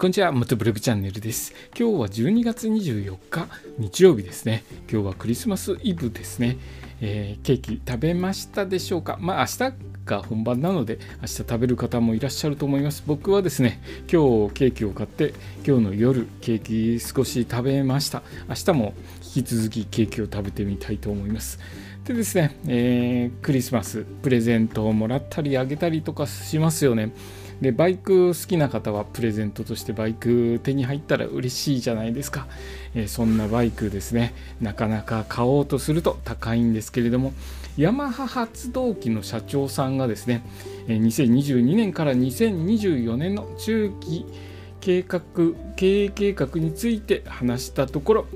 こんにちは、元ブログチャンネルです。今日は12月24日、日曜日ですね。今日はクリスマスイブですね。えー、ケーキ食べましたでしょうか？まあ明日が本番なので明日食べる方もいらっしゃると思います僕はですね今日ケーキを買って今日の夜ケーキ少し食べました明日も引き続きケーキを食べてみたいと思いますでですね、えー、クリスマスプレゼントをもらったりあげたりとかしますよねでバイク好きな方はプレゼントとしてバイク手に入ったら嬉しいじゃないですか、えー、そんなバイクですね。なかなか買おうとすると高いんですけれども。ヤマハ発動機の社長さんがですね2022年から2024年の中期計画経営計画について話したところ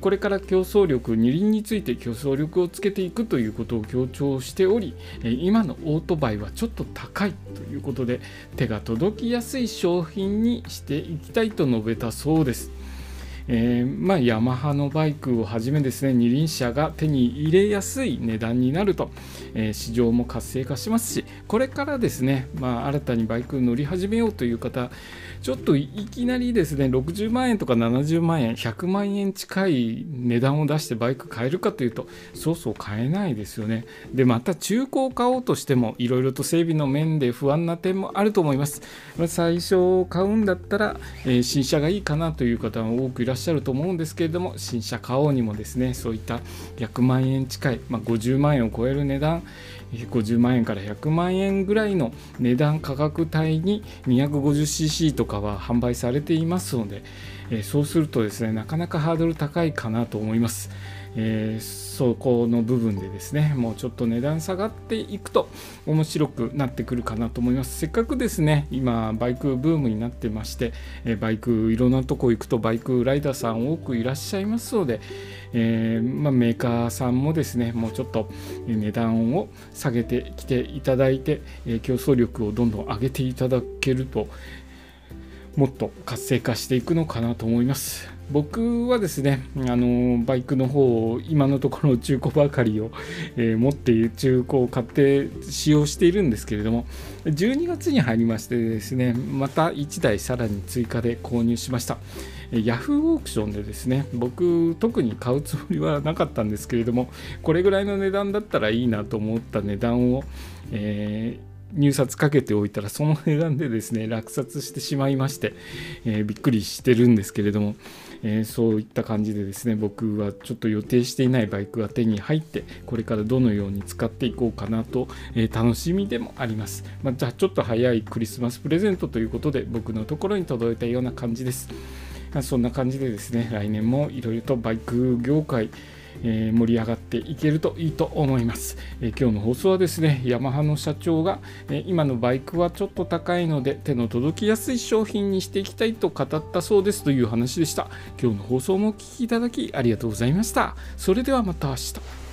これから競争力二輪について競争力をつけていくということを強調しており今のオートバイはちょっと高いということで手が届きやすい商品にしていきたいと述べたそうです。えー、まあ、ヤマハのバイクをはじめですね二輪車が手に入れやすい値段になると、えー、市場も活性化しますしこれからですね、まあ、新たにバイク乗り始めようという方ちょっといきなりですね60万円とか70万円100万円近い値段を出してバイク買えるかというとそうそう買えないですよね。でまた中古を買おうとしてもいろいろと整備の面で不安な点もあると思います。最初買うんだったら、えー、新車がいいかなという方も多くいらっしゃっしゃると思うんですけれども新車買おうにもですねそういった100万円近い、まあ、50万円を超える値段50万円から100万円ぐらいの値段価格帯に 250cc とかは販売されていますので、えそうするとですねなかなかハードル高いかなと思います。えー、そこの部分でですねもうちょっと値段下がっていくと面白くなってくるかなと思いますせっかくですね今バイクブームになってまして、え、バイクいろんなとこ行くとバイクライダーさん多くいらっしゃいますので、えー、まあ、メーカーさんもですねもうちょっと値段を下げてきていただいて、え競争力をどんどん上げていただけるともっと活性化していくのかなと思います。僕はですね、あのバイクの方を今のところ中古ばかりを、えー、持っている中古を買って使用しているんですけれども12月に入りましてですねまた1台さらに追加で購入しましたヤフーオークションでですね僕特に買うつもりはなかったんですけれどもこれぐらいの値段だったらいいなと思った値段を、えー入札かけておいたらその値段でですね落札してしまいまして、えー、びっくりしてるんですけれども、えー、そういった感じでですね僕はちょっと予定していないバイクが手に入ってこれからどのように使っていこうかなと、えー、楽しみでもあります、まあ、じゃあちょっと早いクリスマスプレゼントということで僕のところに届いたような感じです。そんな感じでですね来年もいろいろとバイク業界え、盛り上がっていけるといいと思います、え、今日の放送はですねヤマハの社長が、え、今のバイクはちょっと高いので手の届きやすい商品にしていきたいと語ったそうですという話でした。今日の放送もお聴きいただきありがとうございました。それではまた明日。